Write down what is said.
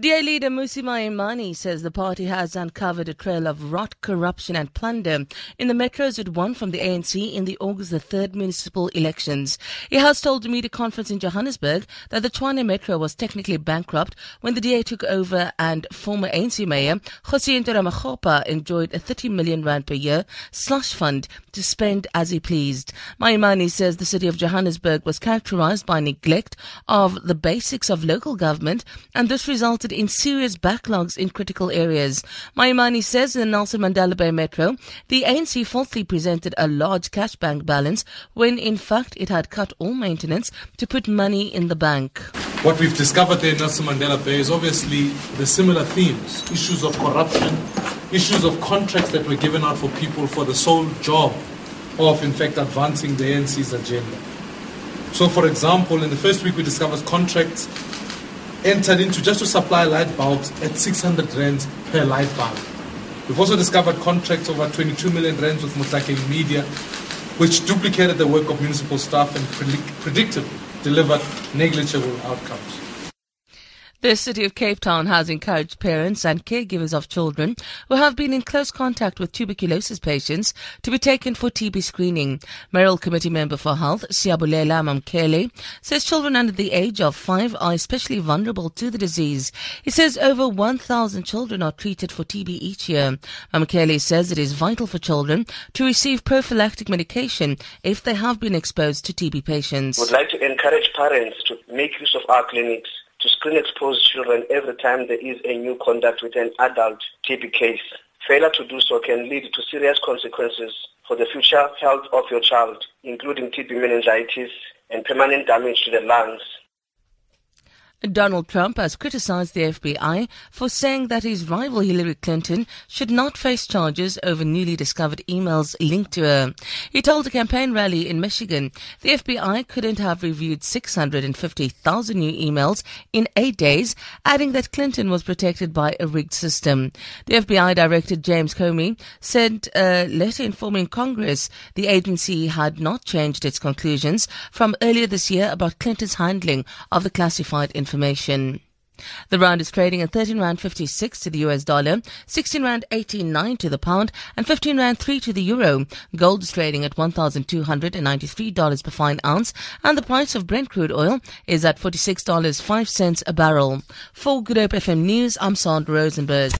DA leader Mmusi Maimane says the party has uncovered a trail of rot, corruption and plunder in the metros it won from the ANC in the August the 3rd municipal elections. He has told a media conference in Johannesburg that the Tshwane Metro was technically bankrupt when the DA took over and former ANC mayor Kgosientsho Ramokgopa enjoyed a 30 million rand per year slush fund to spend as he pleased. Maimane says the city of Johannesburg was characterized by neglect of the basics of local government and this resulted resulted in serious backlogs in critical areas. Maimane says in the Nelson Mandela Bay Metro, the ANC falsely presented a large cash bank balance when in fact it had cut all maintenance to put money in the bank. What we've discovered there in Nelson Mandela Bay is obviously the similar themes issues of corruption, issues of contracts that were given out for people for the sole job of, in fact, advancing the ANC's agenda. So, for example, in the first week, we discovered contracts entered into just to supply light bulbs at 600 rands per light bulb. We've also discovered contracts over 22 million rands with Mohlakeng Media, which duplicated the work of municipal staff and predictably delivered negligible outcomes. The City of Cape Town has encouraged parents and caregivers of children who have been in close contact with tuberculosis patients to be taken for TB screening. Mayoral Committee Member for Health, Siyabulela Mamkeli, says children under the age of five are especially vulnerable to the disease. He says over 1,000 children are treated for TB each year. Mamkeli says it is vital for children to receive prophylactic medication if they have been exposed to TB patients. We'd like to encourage parents to make use of our clinics screen exposed children every time there is a new contact with an adult TB case. Failure to do so can lead to serious consequences for the future health of your child, including TB meningitis and permanent damage to the lungs. Donald Trump has criticized the FBI for saying that his rival Hillary Clinton should not face charges over newly discovered emails linked to her. He told a campaign rally in Michigan the FBI couldn't have reviewed 650,000 new emails in eight days, adding that Clinton was protected by a rigged system. The FBI Director James Comey sent a uh, letter informing Congress the agency had not changed its conclusions from earlier this year about Clinton's handling of the classified information information. The rand is trading at 13 rand 56 to the US dollar, 16 rand 89 to the pound, and 15 rand 3 to the euro. Gold is trading at $1,293 per fine ounce, and the price of Brent crude oil is at $46.05 a barrel. For Good Hope FM News, I'm Sandra Rosenberg.